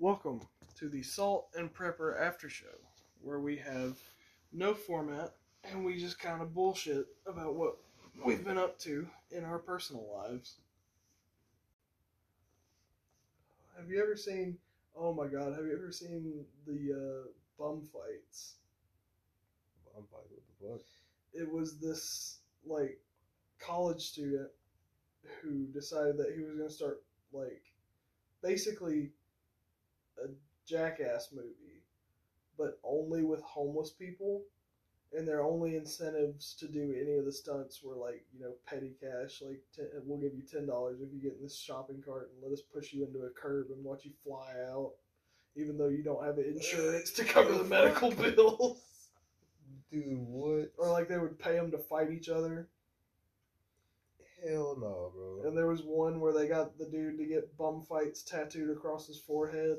Welcome to the Salt and Prepper After Show, where we have no format and we just kind of bullshit about what we've been up to in our personal lives. Have you ever seen? Oh my God! Have you ever seen the uh, bum fights? I'm like, what the fuck? It was this like college student who decided that he was going to start like basically a jackass movie, but only with homeless people. And their only incentives to do any of the stunts were like, you know, petty cash. Like, ten, we'll give you ten dollars if you get in this shopping cart and let us push you into a curb and watch you fly out, even though you don't have insurance to cover the medical bills. Dude, what? Or like they would pay them to fight each other. Hell no, bro. And there was one where they got the dude to get bum fights tattooed across his forehead.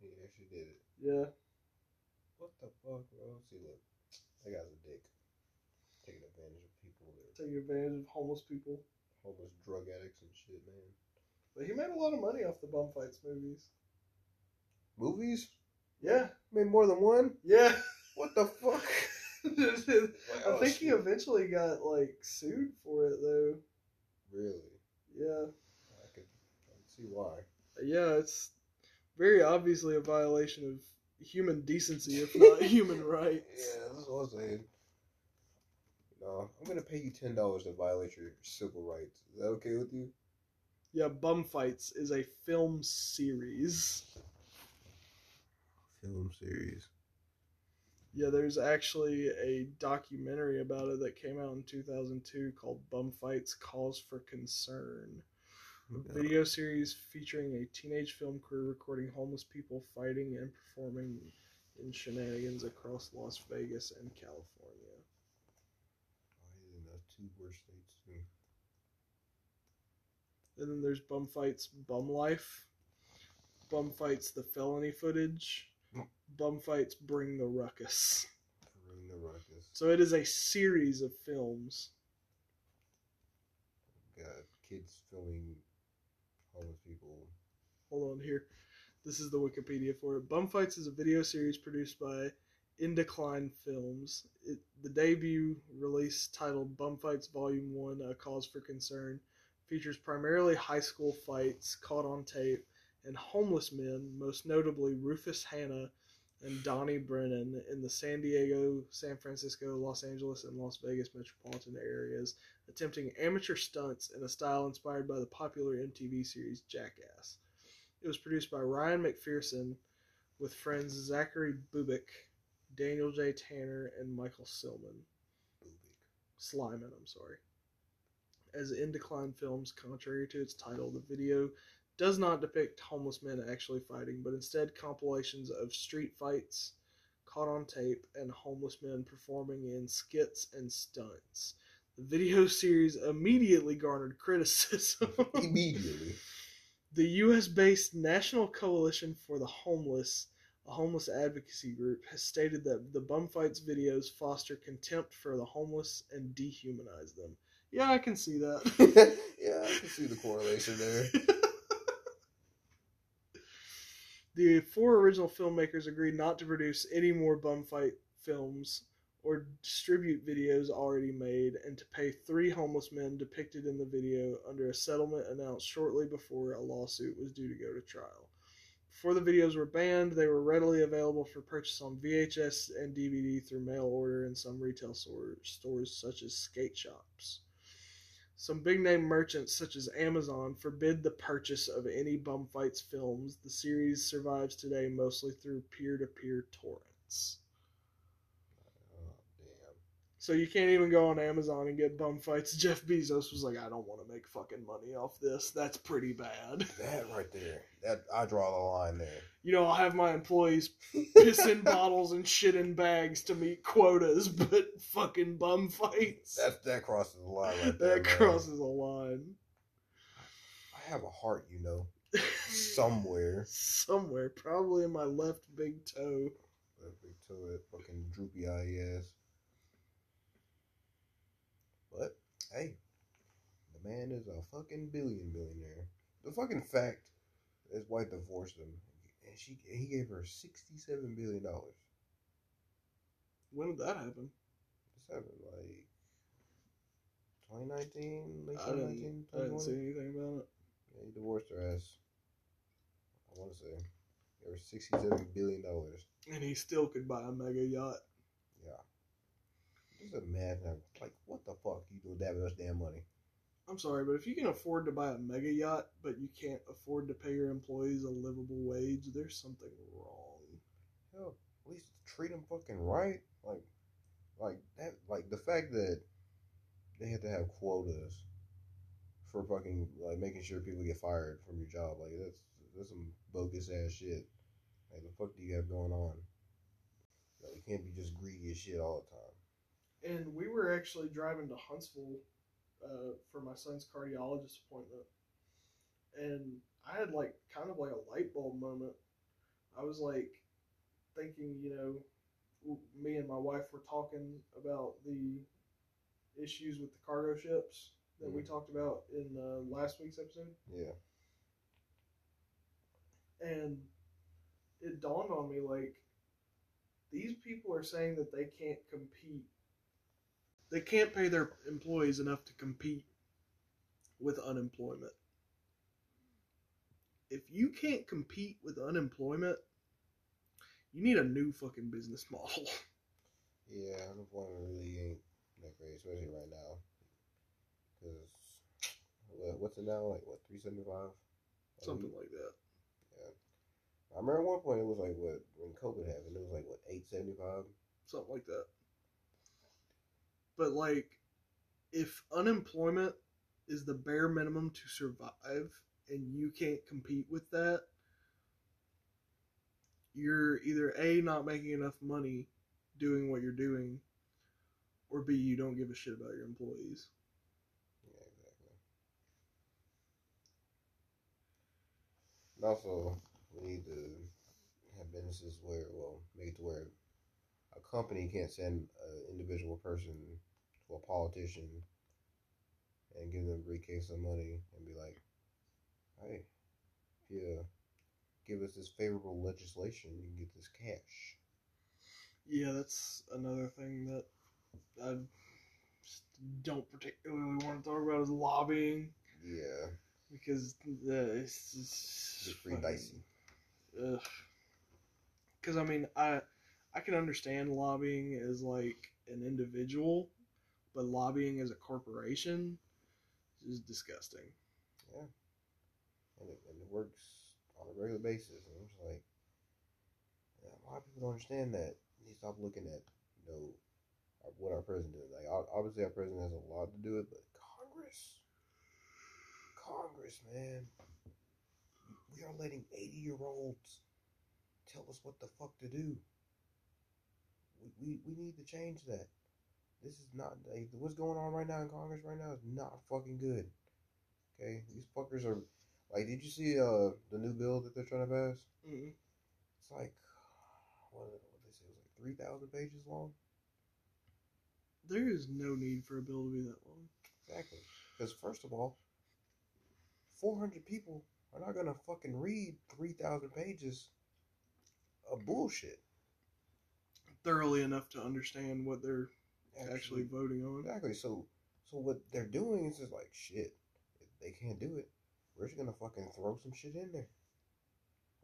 He actually did it. Yeah. What the fuck, bro? See, look, that guy's a dick. Taking advantage of people that Taking advantage of homeless people. homeless drug addicts and shit, man. But he made a lot of money off the bum fights movies. Movies? Yeah. Made more than one? Yeah. What the fuck? I oh, think he eventually got like sued for it though. Really? Yeah. I could, I could see why. Yeah, it's very obviously a violation of human decency, if not human rights. Yeah, that's what I'm saying. No, I'm gonna pay you ten dollars to violate your civil rights. Is that okay with you? Yeah, Bum Fights is a film series. Film series. Yeah, there's actually a documentary about it that came out in 2002 called Bum Fights Cause for Concern. Video series featuring a teenage film crew recording homeless people fighting and performing in shenanigans across Las Vegas and California. Oh, he's in the two worst states. And then there's Bum Fights Bum Life, Bum Fights the felony footage, hmm. Bum Fights Bring the Ruckus. Bring the ruckus. So it is a series of films. Got kids filming homeless people. Hold on here. This is the Wikipedia for it. Bum Fights is a video series produced by In Decline Films. It, the debut release titled Bum Fights Volume 1 A Cause for Concern features primarily high school fights caught on tape and homeless men, most notably Rufus Hannah and Donnie Brennan, in the San Diego, San Francisco, Los Angeles, and Las Vegas metropolitan areas, attempting amateur stunts in a style inspired by the popular MTV series Jackass. It was produced by Ryan McPherson with friends Zachary Bubeck, Daniel J. Tanner, and Michael Silman. Boobic. Slyman, I'm sorry. As In Decline Films, contrary to its title, the video does not depict homeless men actually fighting, but instead compilations of street fights caught on tape and homeless men performing in skits and stunts. The video series immediately garnered criticism. Immediately. The U.S. based National Coalition for the Homeless, a homeless advocacy group, has stated that the bum fights videos foster contempt for the homeless and dehumanize them. Yeah, I can see that. yeah, I can see the correlation there. the four original filmmakers agreed not to produce any more bum fight films or distribute videos already made and to pay three homeless men depicted in the video under a settlement announced shortly before a lawsuit was due to go to trial. Before the videos were banned, they were readily available for purchase on VHS and DVD through mail order in some retail store, stores such as skate shops. Some big name merchants such as Amazon forbid the purchase of any Bum Fights films. The series survives today mostly through peer to peer torrents. So you can't even go on Amazon and get Bum Fights. Jeff Bezos was like, I don't want to make fucking money off this. That's pretty bad. That right there. That I draw the line there. You know, I'll have my employees piss in bottles and shit in bags to meet quotas, but fucking Bum Fights. That that crosses the line right that there. man. crosses a line. I have a heart, you know, somewhere. Somewhere, probably in my left big toe. That big toe, that fucking droopy eye ass. But hey, the man is a fucking billion billionaire. The fucking fact his wife divorced him, and she he gave her sixty seven billion dollars. When did that happen? This happened like 2019, late I didn't, 2019, I didn't see anything about it. Yeah, he divorced her ass. I want to say gave her sixty seven billion dollars. And he still could buy a mega yacht. Just imagine, like, what the fuck you do with that much damn money? I'm sorry, but if you can afford to buy a mega yacht, but you can't afford to pay your employees a livable wage, there's something wrong. Hell, at least treat them fucking right. Like, like that. Like the fact that they had to have quotas for fucking like making sure people get fired from your job. Like that's that's some bogus ass shit. Like the fuck do you have going on? Like, you can't be just greedy as shit all the time. And we were actually driving to Huntsville uh, for my son's cardiologist appointment, and I had like kind of like a light bulb moment. I was like thinking, you know, me and my wife were talking about the issues with the cargo ships that we Mhm. talked about in uh, last week's episode, Yeah. and it dawned on me like these people are saying that they can't compete they can't pay their employees enough to compete with unemployment if you can't compete with unemployment you need a new fucking business model Yeah, unemployment really ain't that great, especially right now. Cause what's it now? Like what, three seventy five? something like that Yeah, I remember at one point it was like what when COVID happened, it was like what eight seventy five. something like that but like if unemployment is the bare minimum to survive and you can't compete with that you're either a not making enough money doing what you're doing or b you don't give a shit about your employees Yeah, exactly. And also, we need to have businesses where, well, make it to where a company can't send an individual person a politician and give them a briefcase of money and be like, hey, if you give us this favorable legislation, you can get this cash. yeah that's another thing that i don't particularly want to talk about is lobbying Yeah, because uh, it's just it's pretty dicey. Because I mean, I I can understand lobbying as like an individual, but lobbying as a corporation is disgusting. Yeah, and it, and it works on a regular basis. And I'm just like, yeah, a lot of people don't understand that. You stop looking at, you know, what our president did. Like, obviously, our president has a lot to do with, but Congress, Congress, man, we are letting 80 year olds tell us what the fuck to do. We, we, we need to change that. This is not like, what's going on right now in Congress right now is not fucking good. Okay, these fuckers are like. Did you see uh the new bill that they're trying to pass? Mm. It's like what, what they say it was like three thousand pages long. There is no need for a bill to be that long. Exactly. Because first of all, four hundred people are not gonna fucking read three thousand pages of bullshit. Thoroughly enough to understand what they're actually voting on. Exactly. So, so what they're doing is just like shit. If they can't do it, we're just gonna fucking throw some shit in there.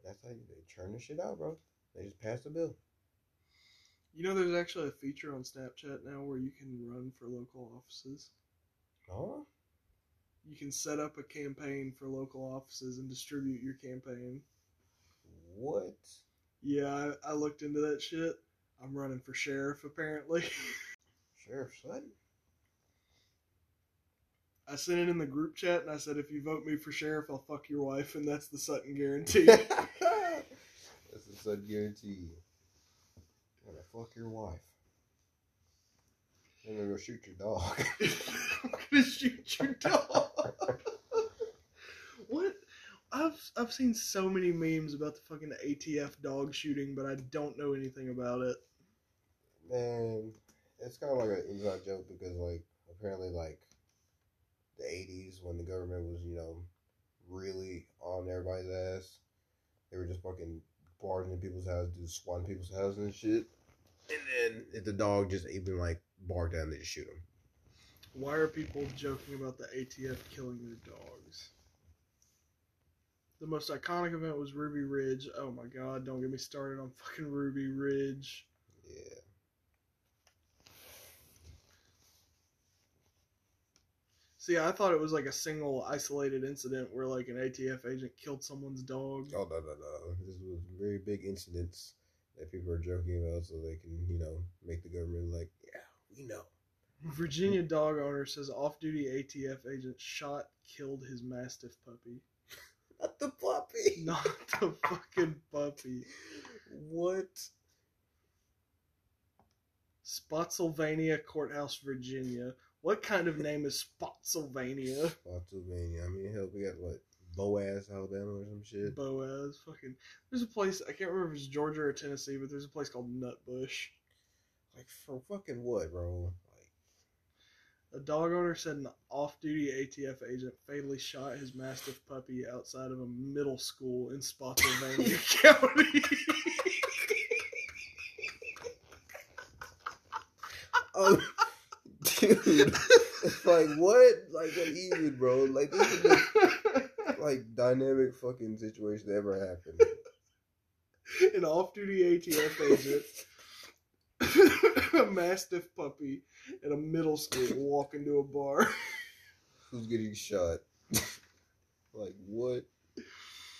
That's how you, they churn the shit out, bro. They just pass the bill. You know, there's actually a feature on Snapchat now where you can run for local offices. Huh? You can set up a campaign for local offices and distribute your campaign. What? Yeah, I, I looked into that shit. I'm running for sheriff apparently. Sheriff Sutton? I sent it in the group chat and I said, if you vote me for sheriff, I'll fuck your wife, and that's the Sutton guarantee. That's the Sutton guarantee. I'm gonna fuck your wife. I'm gonna go shoot your dog. I'm gonna shoot your dog. what? I've I've seen so many memes about the fucking ATF dog shooting, but I don't know anything about it. Man, it's kind of like an inside joke because, like, apparently, like, the 80s when the government was, you know, really on everybody's ass. They were just fucking barging in people's houses, swatting people's houses and shit. And then if the dog just even like barked at them, they just shoot him. Why are people joking about the ATF killing their dogs? The most iconic event was Ruby Ridge. Oh my god, don't get me started on fucking Ruby Ridge. Yeah. See, I thought it was like a single isolated incident where like an ATF agent killed someone's dog. Oh no no no! This was very big incidents that people are joking about, so they can you know make the government like, yeah, we know. Virginia dog owner says off-duty ATF agent shot killed his mastiff puppy. Not the puppy. Not the fucking puppy. What? Spotsylvania Courthouse, Virginia. What kind of name is Spotsylvania? Spotsylvania. I mean, hell, we got what? Boaz, Alabama, or some shit. Boaz. Fucking. There's a place I can't remember if it's Georgia or Tennessee, but there's a place called Nutbush. Like for fucking what, bro? Like a dog owner said an off-duty ATF agent fatally shot his mastiff puppy outside of a middle school in Spotsylvania County. oh, dude, like what? Like what even, bro? Like this is the most, like dynamic fucking situation that ever happened. an off-duty ATF agent, a mastiff puppy, and a middle school walk into a bar. Who's getting shot? like what?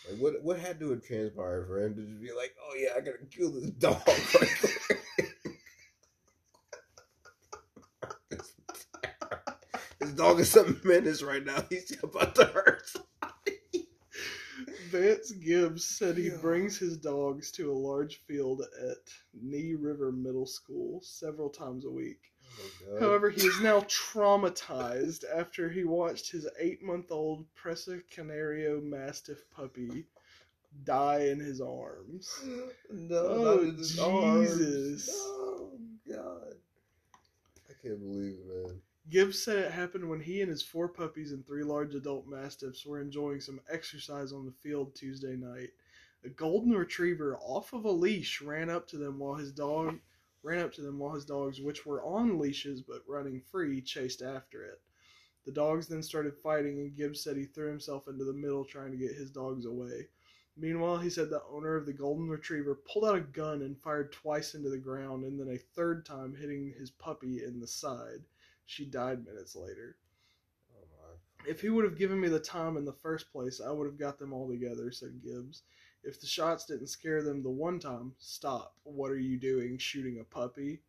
Like what? What had to have transpired for him to just be like, "Oh yeah, I gotta kill this dog right there." Dog is a menace right now. He's about to hurt. somebody. Vance Gibbs said he brings his dogs to a large field at Ni River Middle School several times a week. Oh, However, he is now traumatized after he watched his eight month old Presa Canario Mastiff puppy die in his arms. no, Oh, his arms. Jesus. No, God. I can't believe it, man. Gibbs said it happened when he and his four puppies and three large adult mastiffs were enjoying some exercise on the field Tuesday night. A golden retriever off of a leash ran up to them while his dog ran up to them while his dogs, which were on leashes but running free, chased after it. The dogs then started fighting and Gibbs said he threw himself into the middle trying to get his dogs away. Meanwhile, he said the owner of the golden retriever pulled out a gun and fired twice into the ground and then a third time hitting his puppy in the side. She died minutes later. Oh my. If he would have given me the time in the first place, I would have got them all together, said Gibbs. If the shots didn't scare them the one time, stop. What are you doing? Shooting a puppy?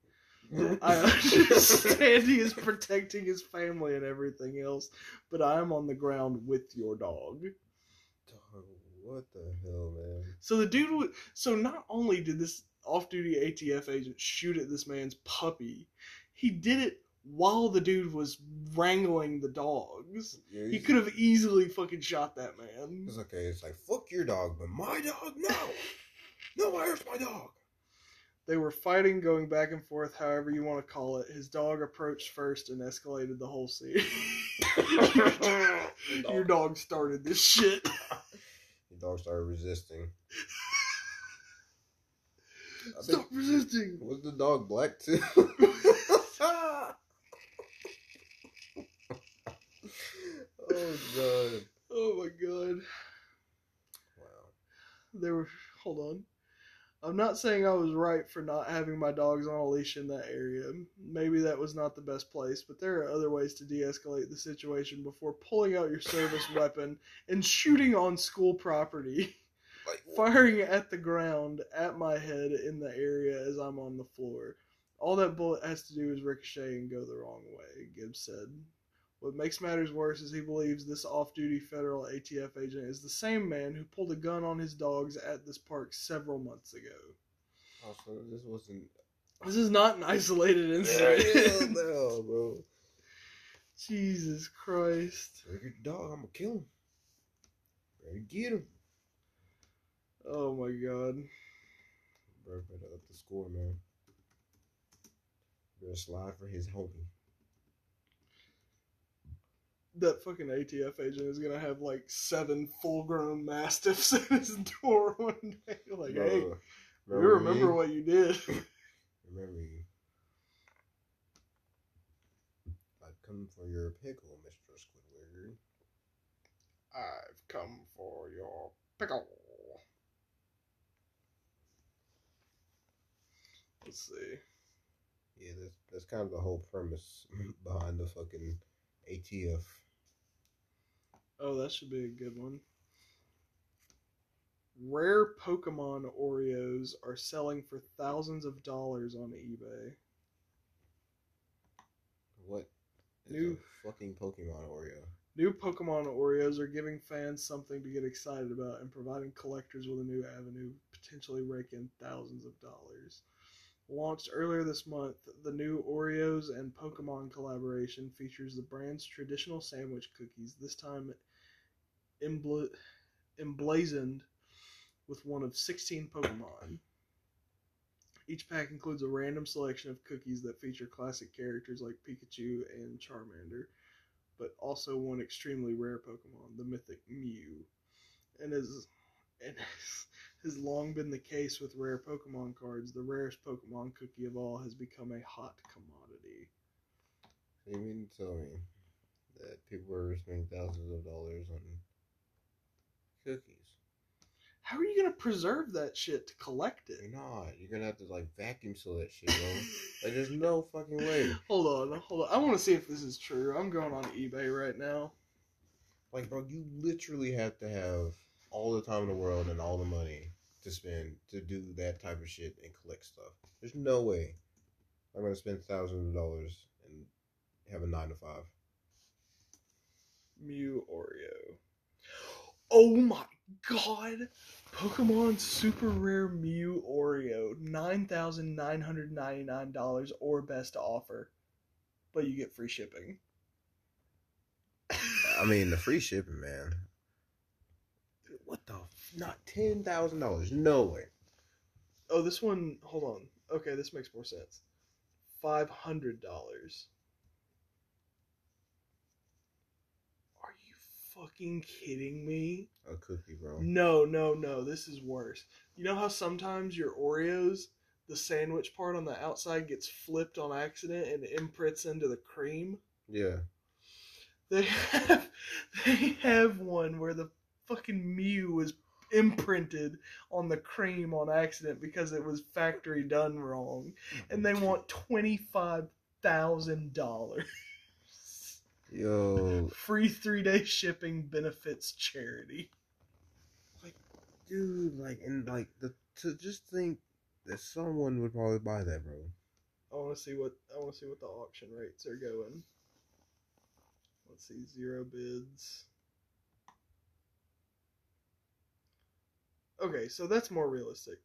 I understand he is protecting his family and everything else, but I am on the ground with your dog. Dog, what the hell, man? So the dude would. So not only did this off-duty ATF agent shoot at this man's puppy, he did it while the dude was wrangling the dogs. Yeah, He could have easily fucking shot that man. It's okay. It's like fuck your dog, but my dog, no, no, where's my dog? They were fighting, going back and forth, however you want to call it. His dog approached first and escalated the whole scene. Your dog started this shit. Your dog started resisting. Stop resisting. Was the dog black too? oh god! Oh my god. Wow. They were. Hold on. I'm not saying I was right for not having my dogs on a leash in that area. Maybe that was not the best place, but there are other ways to de escalate the situation before pulling out your service weapon and shooting on school property. Like firing at the ground at my head in the area as I'm on the floor. All that bullet has to do is ricochet and go the wrong way, Gibbs said. What makes matters worse is he believes this off duty federal ATF agent is the same man who pulled a gun on his dogs at this park several months ago. Also, this wasn't. This is not an isolated Hell incident. no, bro. Jesus Christ. Take your dog. I'm gonna kill him. Better get him. Oh my god. Bro, better up the score, man. Better slide for his homie. That fucking ATF agent is gonna have like seven full-grown mastiffs at his door one day. Like, hey, Bro, we remember me? what you did. Remember you. I've come for your pickle, Mr. Squidward. I've come for your pickle. Let's see. Yeah, that's that's kind of the whole premise behind the fucking ATF. Oh, that should be a good one. Rare Pokemon Oreos are selling for thousands of dollars on eBay. What? is New- fucking Pokemon Oreo. New Pokemon Oreos are giving fans something to get excited about and providing collectors with a new avenue, potentially rake in thousands of dollars. Launched earlier this month, the new Oreos and Pokemon collaboration features the brand's traditional sandwich cookies, this time embla- emblazoned with one of 16 Pokemon. Each pack includes a random selection of cookies that feature classic characters like Pikachu and Charmander but also one extremely rare Pokemon, the mythic Mew. And as and has long been the case with rare Pokemon cards, the rarest Pokemon cookie of all has become a hot commodity. You mean to tell me that people are spending thousands of dollars on cookies? How are you gonna preserve that shit to collect it? You're not. You're gonna have to like vacuum seal that shit, bro. like, there's no fucking way. Hold on, hold on. I want to see if this is true. I'm going on eBay right now. Like, bro, you literally have to have all the time in the world and all the money to spend to do that type of shit and collect stuff. There's no way I'm gonna spend thousands of dollars and have a nine to five. Mew Oreo. Oh my god! Pokemon Super Rare Mew Oreo, $9,999 or best offer. But you get free shipping. I mean, the free shipping, man. What the? F- not ten thousand dollars? No way. Oh, this one, hold on. Okay, this makes more sense. $500. Are you fucking kidding me? A cookie, bro. No, no, no. This is worse. You know how sometimes your Oreos, the sandwich part on the outside gets flipped on accident and imprints into the cream? Yeah. They have they have one where the fucking Mew is imprinted on the cream on accident because it was factory done wrong. And they want twenty five thousand dollars. Yo, Free three day shipping benefits charity. Like, dude, like, and like the to just think that someone would probably buy that, bro. I want to see what I want to see what the auction rates are going. Let's see, zero bids. Okay, so that's more realistic.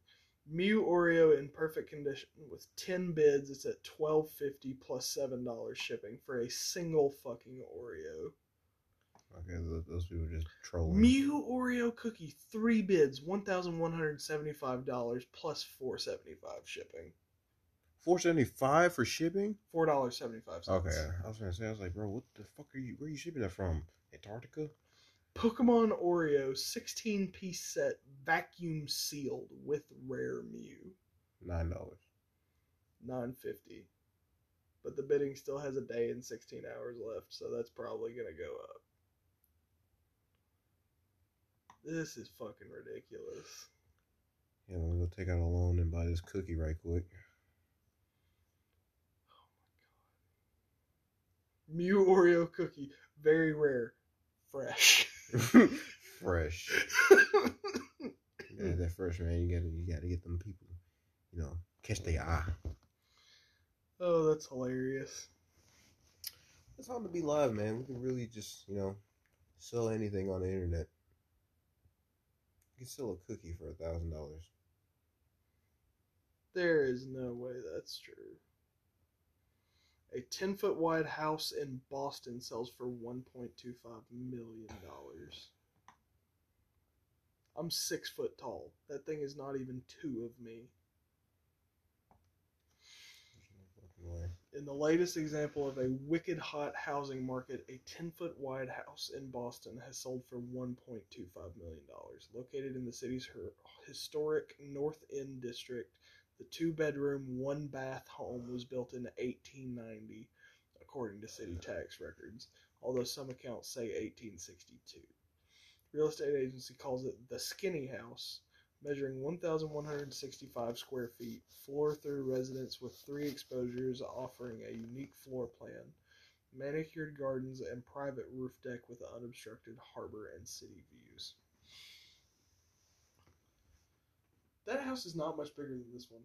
Mew Oreo in perfect condition with ten bids. It's at 12.50 plus seven dollars shipping for a single fucking Oreo. Okay, those, people just trolling. Mew Oreo cookie, three bids, one thousand one hundred seventy five dollars plus four seventy five shipping. Four seventy five for shipping. Four dollars seventy five. Okay, I was gonna say, I was like, bro, what the fuck are you? Where are you shipping that from? Antarctica? Pokemon Oreo 16 piece set vacuum sealed with rare Mew. Nine dollars. 950. But the bidding still has a day and 16 hours left, so that's probably going to go up. This is fucking ridiculous. Yeah, let me go take out a loan and buy this cookie right quick. Oh my god. Mew Oreo cookie, very rare, fresh. Fresh. Yeah, that fresh man. You gotta, you gotta get them people. You know, catch their eye. oh, that's hilarious. It's time to be live, man. We can really just, you know, sell anything on the internet. You can sell a cookie for a thousand dollars. There is no way that's true. A 10 foot wide house in Boston sells for $1.25 million. I'm six foot tall. That thing is not even two of me. In the latest example of a wicked hot housing market, a 10 foot wide house in Boston has sold for $1.25 million. Located in the city's historic North End district, the two bedroom, one bath home was built in 1890, according to city tax records, although some accounts say 1862. Real estate agency calls it the Skinny House, measuring 1,165 square feet, floor through residence with three exposures, offering a unique floor plan, manicured gardens, and private roof deck with unobstructed harbor and city views. That house is not much bigger than this one.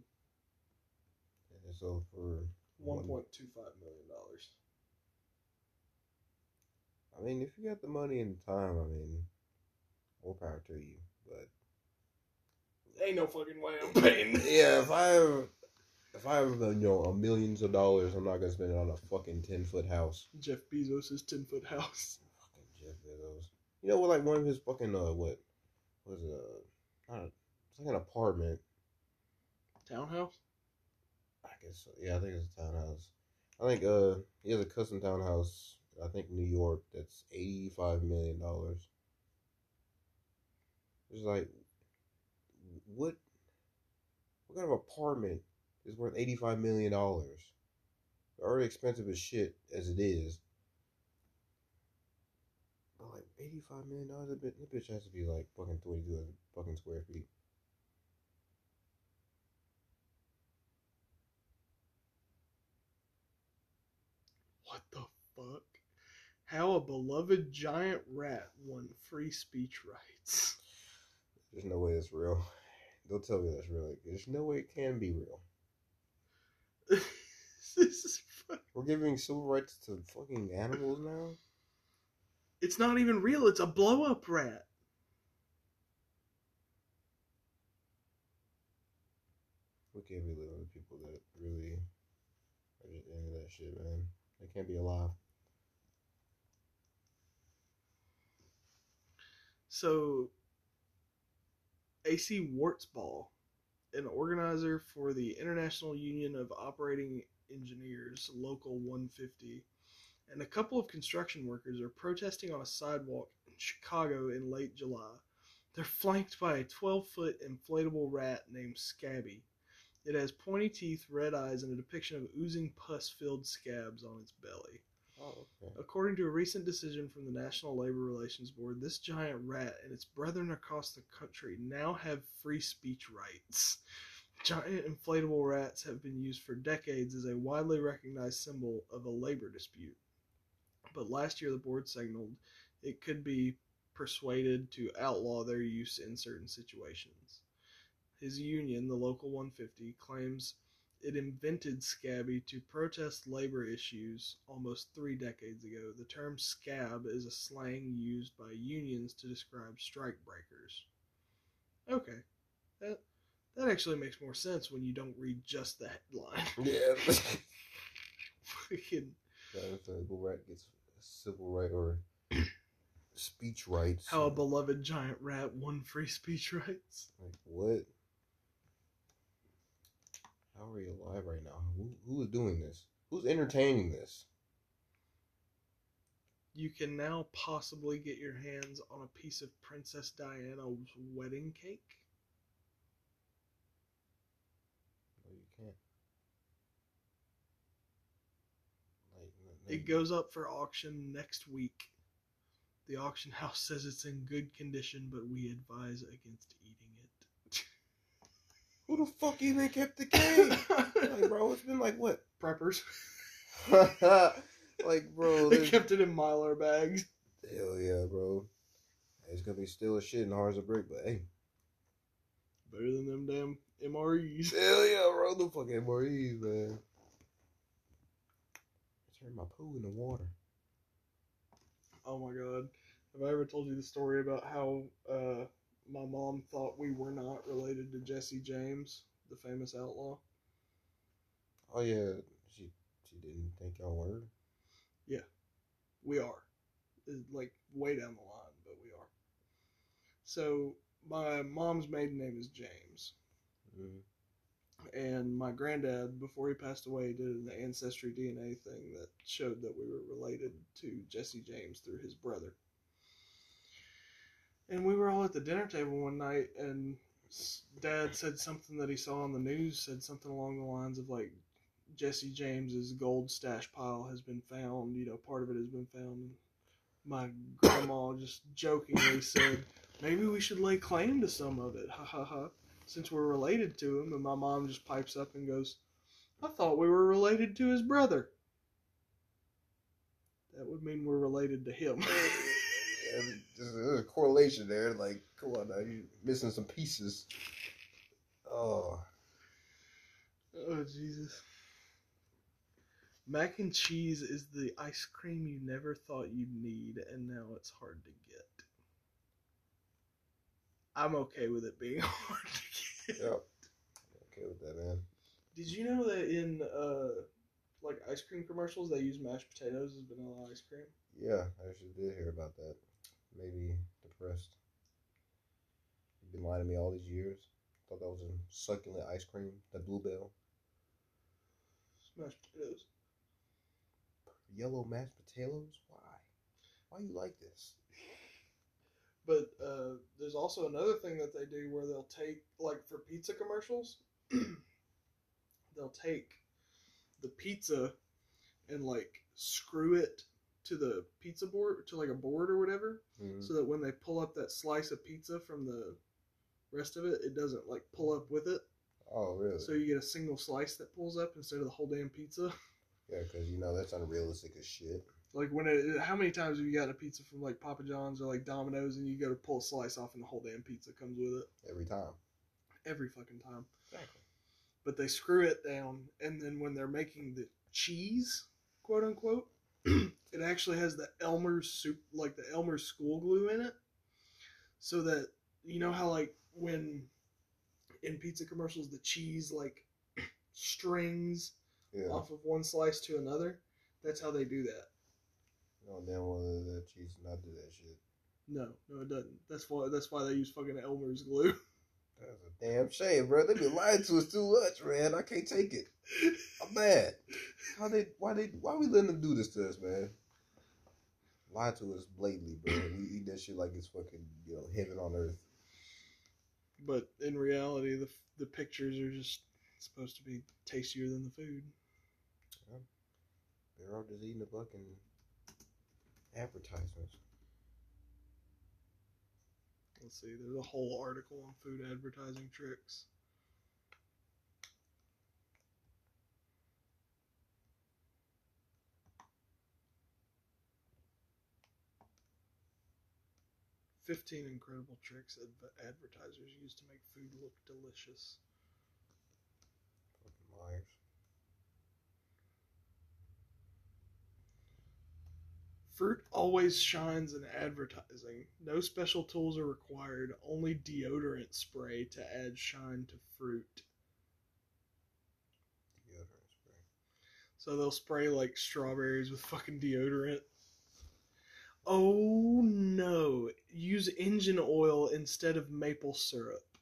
And so for One point two five million dollars. I mean, if you got the money and the time, I mean, more power to you. But Ain't no fucking way I'm paying. yeah, if I have, if I have, you know, a millions of dollars, I'm not gonna spend it on a fucking ten foot house. Jeff Bezos' ten foot house. Fucking Jeff Bezos. You know what? Like one of his fucking uh, what was it? Uh, not a, it's like an apartment. Townhouse? I guess. So. Yeah, I think it's a townhouse. I think uh, he has a custom townhouse. I think New York. That's eighty five million dollars. It's like, what? What kind of apartment is worth eighty five million dollars? Already expensive as shit as it is. But like eighty five million dollars, that bitch, that bitch has to be like fucking twenty two fucking square feet. What the fuck? How a beloved giant rat won free speech rights. There's no way that's real. Don't tell me that's real. There's no way it can be real. this is fu- We're giving civil rights to fucking animals now. It's not even real. It's a blow up rat. We can't be living with people that really are just into that shit, man. They can't be alive. So, AC Wartsball, an organizer for the International Union of Operating Engineers, Local 150, and a couple of construction workers are protesting on a sidewalk in Chicago in late July. They're flanked by a 12 foot inflatable rat named Scabby. It has pointy teeth, red eyes, and a depiction of oozing pus filled scabs on its belly. Oh, okay. According to a recent decision from the National Labor Relations Board, this giant rat and its brethren across the country now have free speech rights. Giant inflatable rats have been used for decades as a widely recognized symbol of a labor dispute. But last year, the board signaled it could be persuaded to outlaw their use in certain situations. His union, the Local 150, claims it invented Scabby to protest labor issues almost three decades ago. The term scab is a slang used by unions to describe strike breakers. Okay. That that actually makes more sense when you don't read just the headline. Yeah. Fucking that inflatable rat gets civil right or speech rights. how a beloved giant rat won free speech rights. Like what? How are you alive right now? Who, who is doing this? Who's entertaining this? You can now possibly get your hands on a piece of Princess Diana's wedding cake. No, you can't. Like, It goes up for auction next week. The auction house says it's in good condition, but we advise against eating. Who the fuck even kept the cake? like, bro, it's been like what? Preppers. like, bro, they kept it in mylar bags. hell yeah, bro. It's gonna be still as shit and hard as a brick, but hey, Better than them damn MREs. hell yeah, bro. The fucking MREs, man. I turned my poo in the water. Oh my god. Have I ever told you the story about how uh, my mom thought we were not related to Jesse James, the famous outlaw? Oh yeah, she she didn't think y'all were. Yeah, we are. It's like way down the line, but we are. So my mom's maiden name is James. Mm. and my granddad, before he passed away, did an ancestry DNA thing that showed that we were related to Jesse James through his brother. And we were all at the dinner table one night, and Dad said something that he saw on the news, said something along the lines of like, Jesse James's gold stash pile has been found. You know, part of it has been found. My grandma just jokingly said, "Maybe we should lay claim to some of it." Ha ha ha. Since we're related to him, and my mom just pipes up and goes, "I thought we were related to his brother." That would mean we're related to him. There's a correlation there. Like, come on now, you're missing some pieces. Oh, oh Jesus. Mac and cheese is the ice cream you never thought you'd need, and now it's hard to get. I'm okay with it being hard to get. yep. Okay with that, man. Did you know that in uh, like ice cream commercials they use mashed potatoes as vanilla ice cream? Yeah, I actually did hear about that. Maybe depressed. You've been lying to me all these years. Thought that was a succulent ice cream, the bluebell. Mashed potatoes. Yellow mashed potatoes? Why? Why you like this? But uh, there's also another thing that they do where they'll take like for pizza commercials, they'll take the pizza and like screw it to the pizza board to like a board or whatever, Mhm. so that when they pull up that slice of pizza from the rest of it, it doesn't like pull up with it. Oh, really? So you get a single slice that pulls up instead of the whole damn pizza. yeah, because you know that's unrealistic as shit. Like when it, how many times have you gotten a pizza from like Papa John's or like Domino's and you go to pull a slice off and the whole damn pizza comes with it Every time. every fucking time. Exactly. But they screw it down and then when they're making the cheese, quote unquote, it actually has the Elmer's soup like the Elmer's school glue in it. So that you know how like when in pizza commercials the cheese like strings Yeah. off of one slice to another, that's how they do that. No damn well that cheese not do that shit. No, no, it doesn't. That's why. That's why they use fucking Elmer's glue. That's a damn shame, bro. They been lying to us too much, man. I can't take it. I'm mad. How they? Why they? Why we letting them do this to us, man? Lie to us blatantly, bro. We eat that shit like it's fucking, you know, heaven on earth. but in reality, the the pictures are just supposed to be tastier than the food. They're all just eating the fucking advertisements. Let's see. There's a whole article on food advertising tricks. Fifteen incredible tricks adv- advertisers use to make food look delicious. Fucking liars. Fruit always shines in advertising. No special tools are required, only deodorant spray to add shine to fruit. Deodorant spray. So they'll spray like strawberries with fucking deodorant. Oh no. Use engine oil instead of maple syrup.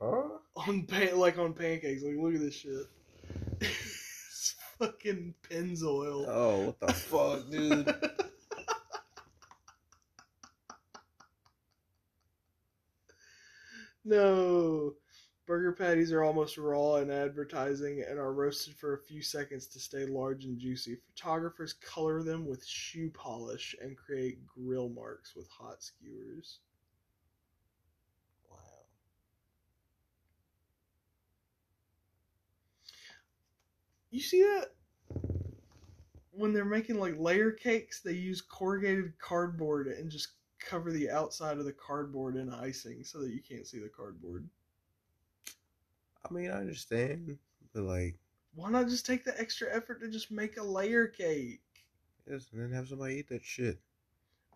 Huh? On pan- like on pancakes. Like look at this shit. it's fucking Pennzoil. Oh, what the fuck, dude? No. Burger patties are almost raw in advertising and are roasted for a few seconds to stay large and juicy. Photographers color them with shoe polish and create grill marks with hot skewers. Wow. You see that? When they're making like layer cakes, they use corrugated cardboard and just cover the outside of the cardboard in icing so that you can't see the cardboard. I mean, I understand, but like, Why not just take the extra effort to just make a layer cake? yes, and then have somebody eat that shit.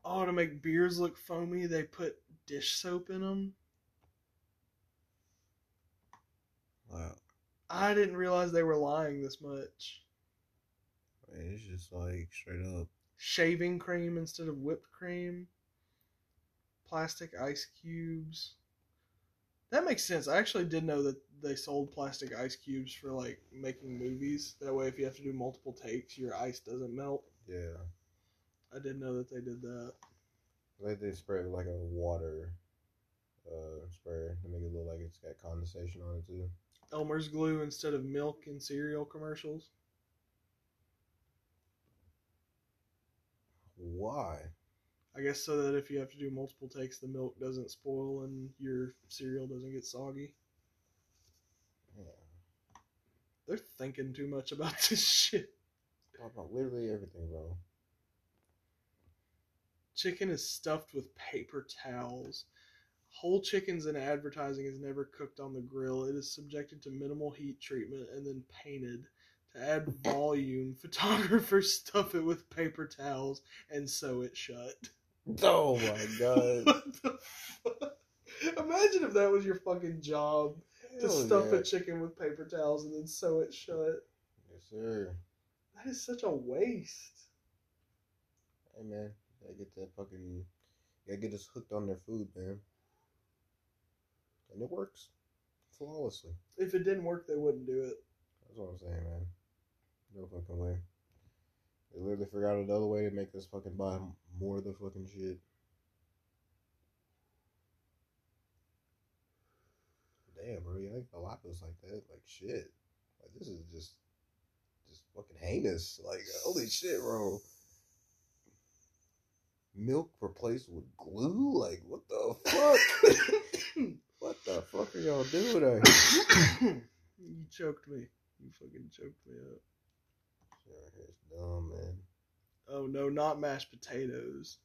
Oh, to make beers look foamy, they put dish soap in them. Wow. I didn't realize they were lying this much. I mean, it's just like straight up. Shaving cream instead of whipped cream. Plastic ice cubes. That makes sense. I actually did know that they sold plastic ice cubes for like making movies. That way, if you have to do multiple takes, your ice doesn't melt. Yeah. I didn't know that they did that. Like they spray like a water uh sprayer to make it look like it's got condensation on it too. Elmer's glue instead of milk in cereal commercials. Why? I guess so that if you have to do multiple takes, the milk doesn't spoil and your cereal doesn't get soggy. Yeah. They're thinking too much about this shit. Talk about literally everything, bro. Chicken is stuffed with paper towels. Whole chickens in advertising is never cooked on the grill. It is subjected to minimal heat treatment and then painted. To add volume, photographers stuff it with paper towels and sew it shut. Oh my god. what the fuck? Imagine if that was your fucking job to Hell stuff yeah. a chicken with paper towels and then sew it shut. Yes, sir. That is such a waste. Hey man, gotta get that fucking gotta get us hooked on their food, man. And it works flawlessly. If it didn't work, they wouldn't do it. That's what I'm saying, man. No fucking way. They literally figured out another way to make us fucking buy m- more of the fucking shit. Damn, bro, you like a lot like that? Like shit. Like this is just, just fucking heinous. Like holy shit, bro. Milk replaced with glue? Like what the fuck? what the fuck are y'all doing out here? you choked me. You fucking choked me up. Shit right here is dumb, man. Oh no, not mashed potatoes.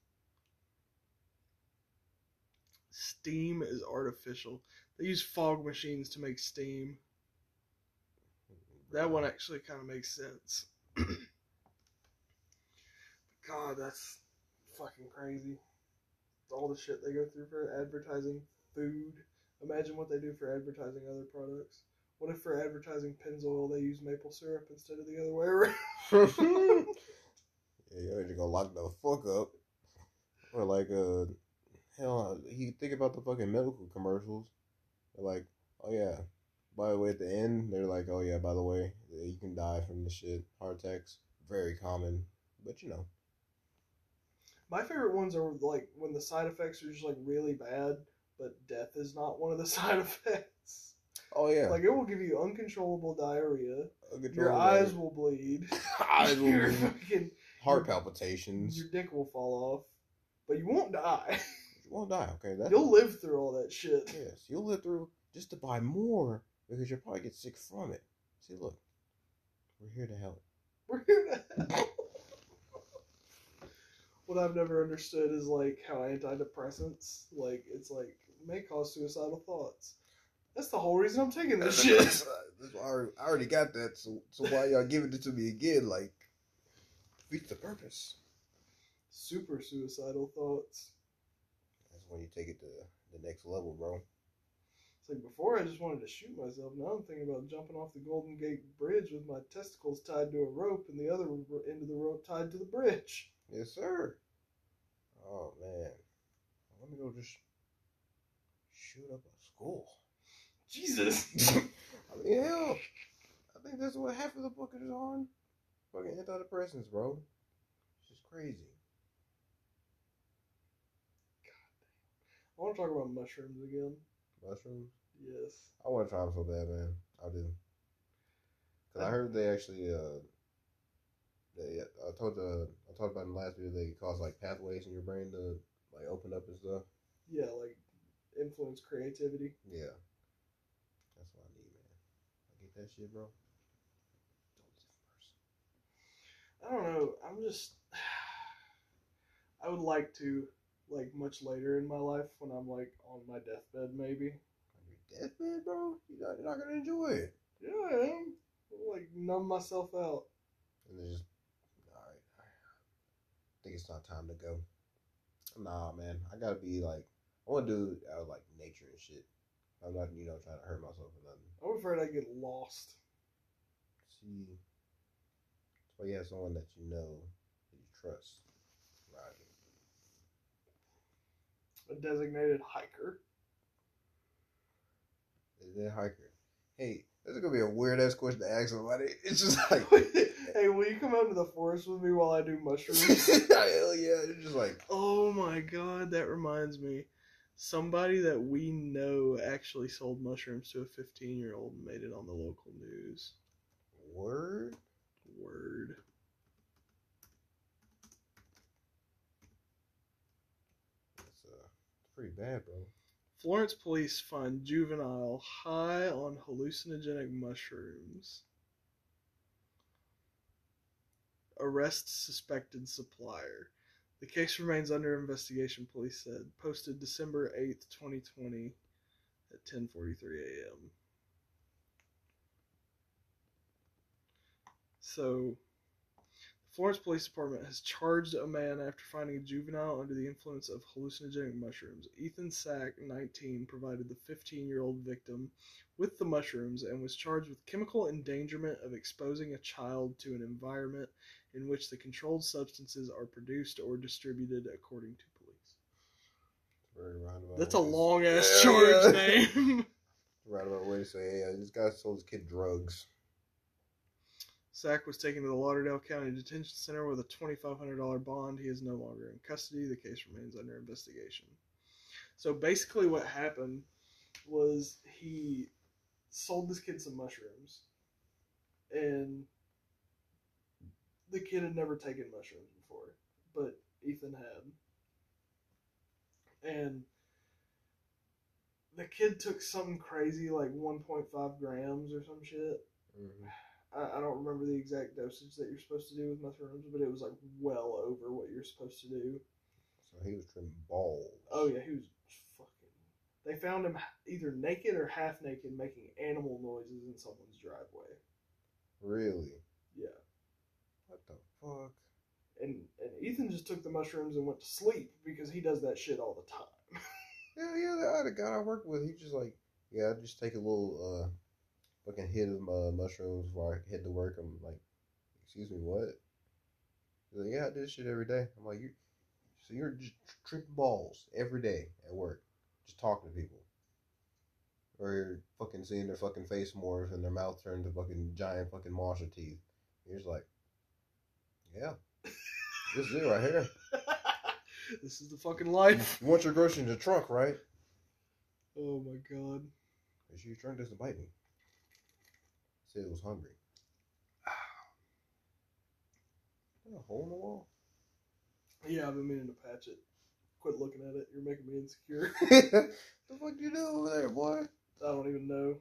Steam is artificial. They use fog machines to make steam. That one actually kind of makes sense. God, that's fucking crazy. All the shit they go through for advertising food. Imagine what they do for advertising other products. What if for advertising Pennzoil they use maple syrup instead of the other way around? Gonna lock the fuck up. Or like, uh, hell, you think about the fucking medical commercials. They're like, oh yeah, by the way, at the end, they're like, oh yeah, by the way, you can die from this shit. Heart attacks, very common, but you know. My favorite ones are like when the side effects are just like really bad, but death is not one of the side effects. Oh yeah, Like it will give you uncontrollable diarrhea. uncontrollable Your eyes will bleed. eyes will your bleed. fucking heart palpitations. your dick will fall off, but you won't die. You won't die, okay? That, You'll live through all that shit. Yes, you'll live through just to buy more because you'll probably get sick from it. See, look, we're here to help. We're here to help. What I've never understood is like how antidepressants, like it's like may cause suicidal thoughts. That's the whole reason I'm taking this shit. That's why I already, I already got that. So, so why y'all giving it to me again? Like, defeats the purpose. Super suicidal thoughts. That's when you take it to the next level, bro. It's like before I just wanted to shoot myself. Now I'm thinking about jumping off the Golden Gate Bridge with my testicles tied to a rope and the other end of the rope tied to the bridge. Yes, sir. Oh man, let me go just shoot up a school. Jesus. I mean, hell, I think that's what half of the book is on. Fucking antidepressants, bro. It's just crazy. I want to talk about mushrooms again. Mushrooms. Yes. I want to try them so bad, man. I do. Cause I heard they actually, uh, they I told the I talked about in the last video they cause like pathways in your brain to like open up and stuff. Yeah, like influence creativity. Yeah, that's what I need, man. I get that shit, bro. I don't know. I'm just. I would like to, like, much later in my life when I'm, like, on my deathbed, maybe. On your deathbed, bro. You're not, you're not gonna enjoy it. Yeah, I am. Like, numb myself out. And it's just, all right. I think it's not time to go. Nah, man. I gotta be like, I want to do it out of like nature and shit. I'm not, you know, trying to hurt myself or nothing. I'm afraid I get lost. See, why you have someone that you know that you trust. Right. A designated hiker. Is that hiker? hey, this is gonna be a weird ass question to ask somebody. It's just like, hey, will you come out to the forest with me while I do mushrooms? hell yeah, it's just like, oh my god, that reminds me. Somebody that we know actually sold mushrooms to a 15 year old and made it on the local news. word. Word. That's uh, pretty bad, bro. Florence police find juvenile high on hallucinogenic mushrooms. Arrest suspected supplier. The case remains under investigation, police said. Posted December 8th, 2020 at 10:43 a.m. So, the Florence Police Department has charged a man after finding a juvenile under the influence of hallucinogenic mushrooms. Ethan Sack, 19, provided the 15 year old victim with the mushrooms and was charged with chemical endangerment of exposing a child to an environment in which the controlled substances are produced or distributed, according to police. Very roundabout. That's a long ass Yeah, charge yeah. name. Roundabout way to say, hey, uh, this guy sold his kid drugs. Sack was taken to the Lauderdale County Detention Center with a $2,500 bond. He is no longer in custody. The case remains under investigation. So basically, what happened was he sold this kid some mushrooms, and the kid had never taken mushrooms before, but Ethan had. And the kid took something crazy like 1.5 grams or some shit. Mhm. I, I don't remember the exact dosage that you're supposed to do with mushrooms, but it was like well over what you're supposed to do. So he was trimming balls. Oh yeah, he was fucking. They found him either naked or half naked, making animal noises in someone's driveway. Really? Yeah, What the fuck? and and Ethan just took the mushrooms and went to sleep because he does that shit all the time. Yeah, yeah. I had a guy I worked with. He just like, yeah, I just take a little uh, fucking hit of uh, mushrooms before I head to work. I'm like, excuse me, what? He's like, yeah, I do this shit every day. I'm like, you, so you're just tripping balls every day at work, just talking to people, or you're fucking seeing their fucking face morph and their mouth turn to fucking giant fucking monster teeth. You're just like, yeah, this is it right here. this is the fucking life. You want your groceries in the trunk, right? Oh my god. Cause you turned this to bite me. Said it was hungry. Is there a hole in the wall? Yeah, I've been meaning to patch it. Quit looking at it. You're making me insecure. the fuck you do over there, boy? I don't even know.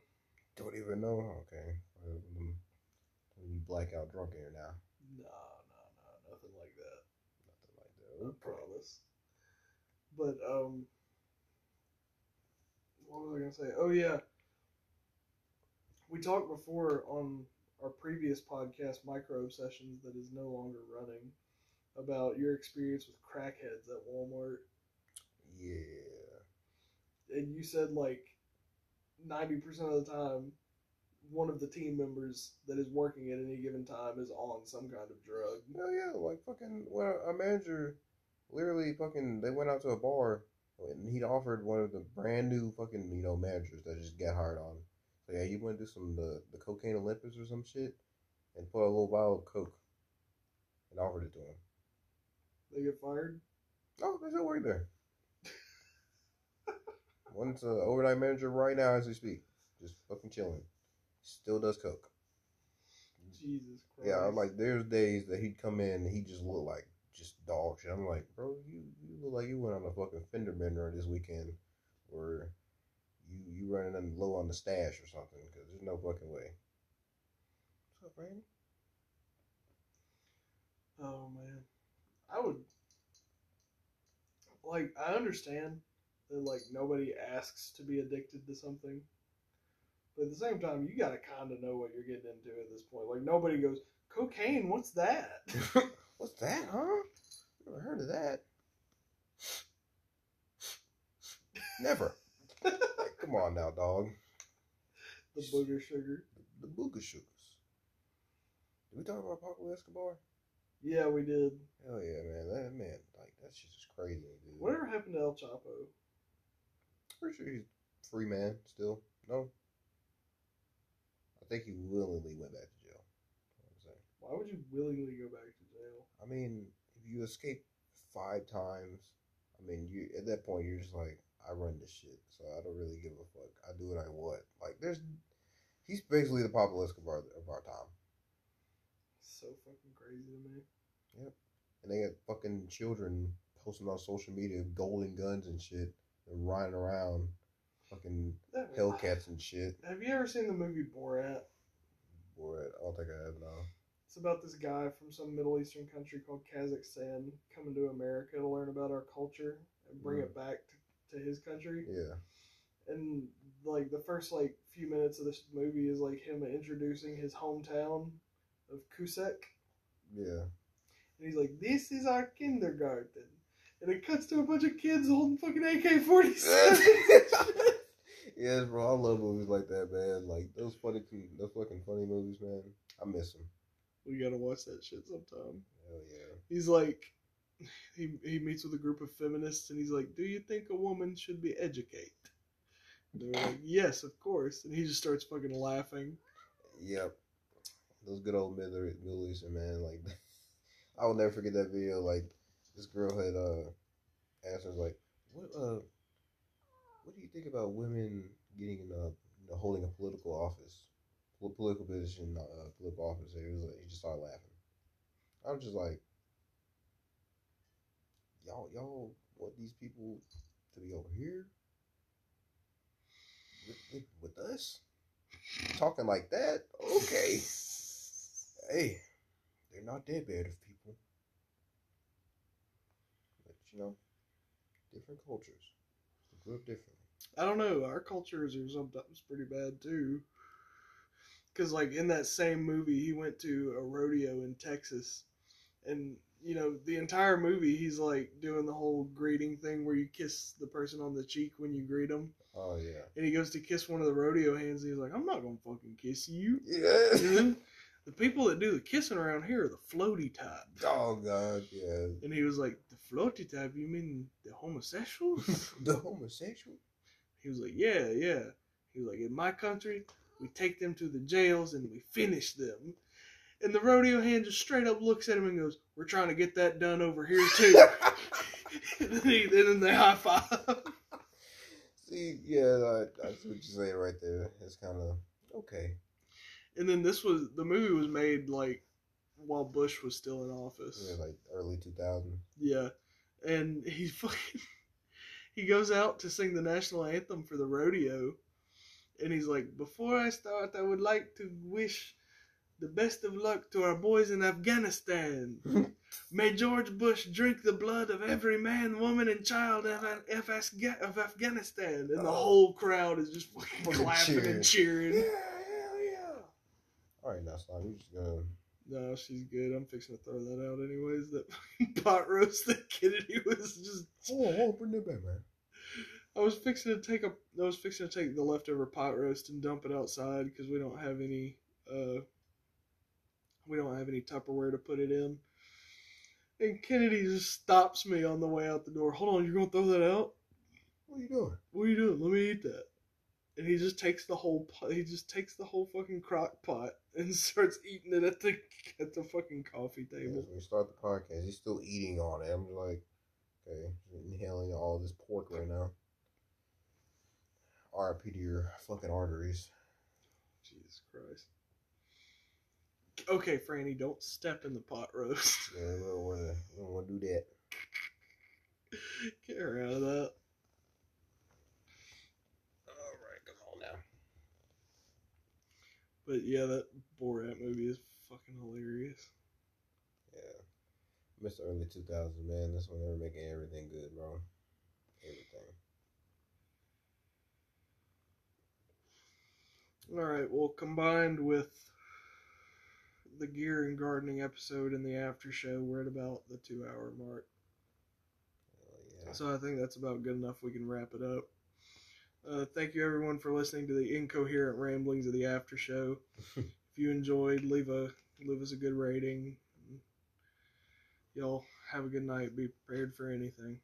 Don't even know. Okay. You blackout drunk here now. No, no, no, nothing like that. Nothing like that. I promise. But um, what was I gonna say? Oh yeah, we talked before on our previous podcast, Micro Obsessions, that is no longer running, about your experience with crackheads at Walmart, Yeah. and you said like ninety percent of the time, one of the team members that is working at any given time is on some kind of drug. No, yeah, like fucking when a manager literally fucking they went out to a bar and he'd offered one of the brand new fucking you know managers that just get hired on. Yeah, you want to do some the the cocaine Olympus or some shit, and put a little vial of coke, and offered it to him. They get fired. Oh, they still work there. One's a uh, overnight manager right now as we speak, just fucking chilling. Still does coke. Jesus Christ. Yeah, I'm like, there's days that he'd come in and he just look like just dog shit. I'm like, bro, you, you look like you went on a fucking fender bender this weekend, or you you running low on the stash or something. Because there's no fucking way. What's up, Randy? Oh man, I would like. I understand that like nobody asks to be addicted to something, but at the same time, you gotta kind of know what you're getting into at this point. Like nobody goes cocaine. What's that? What's that, huh? Never heard of that. Never. Come on now, dog. the booger sugar. The, the booger sugars. Did we talk about Pablo Escobar? Yeah, we did. Hell yeah, man. That man, like that's just crazy, dude. Whatever happened to El Chapo? Pretty sure he's free man still. No. I think he willingly went back to jail. What I'm saying. Why would you willingly go back to jail? I mean, if you escape five times, I mean, you at that point you're just like, I run this shit, so I don't really give a fuck. I do what I want. Like, there's, he's basically the Pablo Escobar of our time, So fucking crazy to me. Yep, and they got fucking children posting on social media golden guns and shit, and riding around, fucking That- Hellcats and shit. Have you ever seen the movie Borat? Boy, I don't think I have now. It's about this guy from some Middle Eastern country called Kazakhstan coming to America to learn about our culture and bring Mm. it back to, to his country. Yeah, And like the first like few minutes of this movie is like him introducing his hometown of Kuczek. yeah. And he's like, "This is our kindergarten," and it cuts to a bunch of kids holding fucking AK forty seven. yes, bro. I love movies like that, man. Like those funny, those fucking funny movies, man. I miss them. We gotta watch that shit sometime. Hell yeah. He's like, he he meets with a group of feminists, and he's like, "Do you think a woman should be educated?" They're like, "Yes, of course." And he just starts fucking laughing. Yep. Those good old Middle Middle Eastern man, like I will never forget that video. Like this girl had uh asked her like, What uh what do you think about women getting in a you know, holding a political office? Political position, uh, political office. He was like, he just started laughing. I'm just like, y'all, y'all want these people to be over here with, with, us? talking like that, okay. Hey, they're not that bad of people. But you know, different cultures. They grew up differently. I don't know. Our cultures are sometimes pretty bad too. Because like in that same movie, he went to a rodeo in Texas, and you know the entire movie he's like doing the whole greeting thing where you kiss the person on the cheek when you greet them, Oh yeah. and he goes to kiss one of the rodeo hands, and he's like, "I'm not gonna fucking kiss you." Yeah. And then the people that do the kissing around here are the floaty type. oh god, yeah. And he was like, "The floaty type? You mean the homosexuals?" the homosexual. He was like, Yeah, yeah. He was like, In my country, we take them to the jails and we finish them. And the rodeo hand just straight up looks at him and goes, We're trying to get that done over here too. and then, he, then they high five. See, yeah, I, that's what you're saying right there. It's kind of okay. And then this was the movie was made like while Bush was still in office. Yeah, like early 2000. Yeah. And he fucking he goes out to sing the national anthem for the rodeo. And he's like, Before I start, I would like to wish the best of luck to our boys in Afghanistan. May George Bush drink the blood of every man, woman, and child of, of Afghanistan. And the Oh. whole crowd is just fucking clapping cheering. and cheering. Yeah, hell yeah. All right, now, Slime, we just gonna. No, she's good. I'm fixing to throw that out anyways. That fucking pot roast that Kennedy was just hold on, bring that back, man. I was fixing to take a. I was fixing to take the leftover pot roast and dump it outside because we don't have any. Uh, we don't have any Tupperware to put it in. And Kennedy just stops me on the way out the door. Hold on, you're gonna throw that out? What are you doing? What are you doing? Let me eat that. And he just takes the whole pot. He just takes the whole fucking crock pot and starts eating it at the at the fucking coffee table. so we start the podcast. He's still eating on it. I'm like, okay, inhaling all this pork right now. RIP to your fucking arteries. Jesus Christ. Okay, Franny, don't step in the pot roast. Yeah, we don't want to. We don't want to do that. Get her out of that. All right, come on now. But yeah, that Borat movie is fucking hilarious. Yeah, miss the early 2000s, man. That's when they were making everything good, bro. Everything. All right, well, combined with the gear and gardening episode and the after show, we're at about the two hour mark. Yeah. So I think that's about good enough. We can wrap it up. Uh, thank you everyone for listening to the incoherent ramblings of the after show. if you enjoyed, leave a leave us a good rating. Y'all have a good night. Be prepared for anything.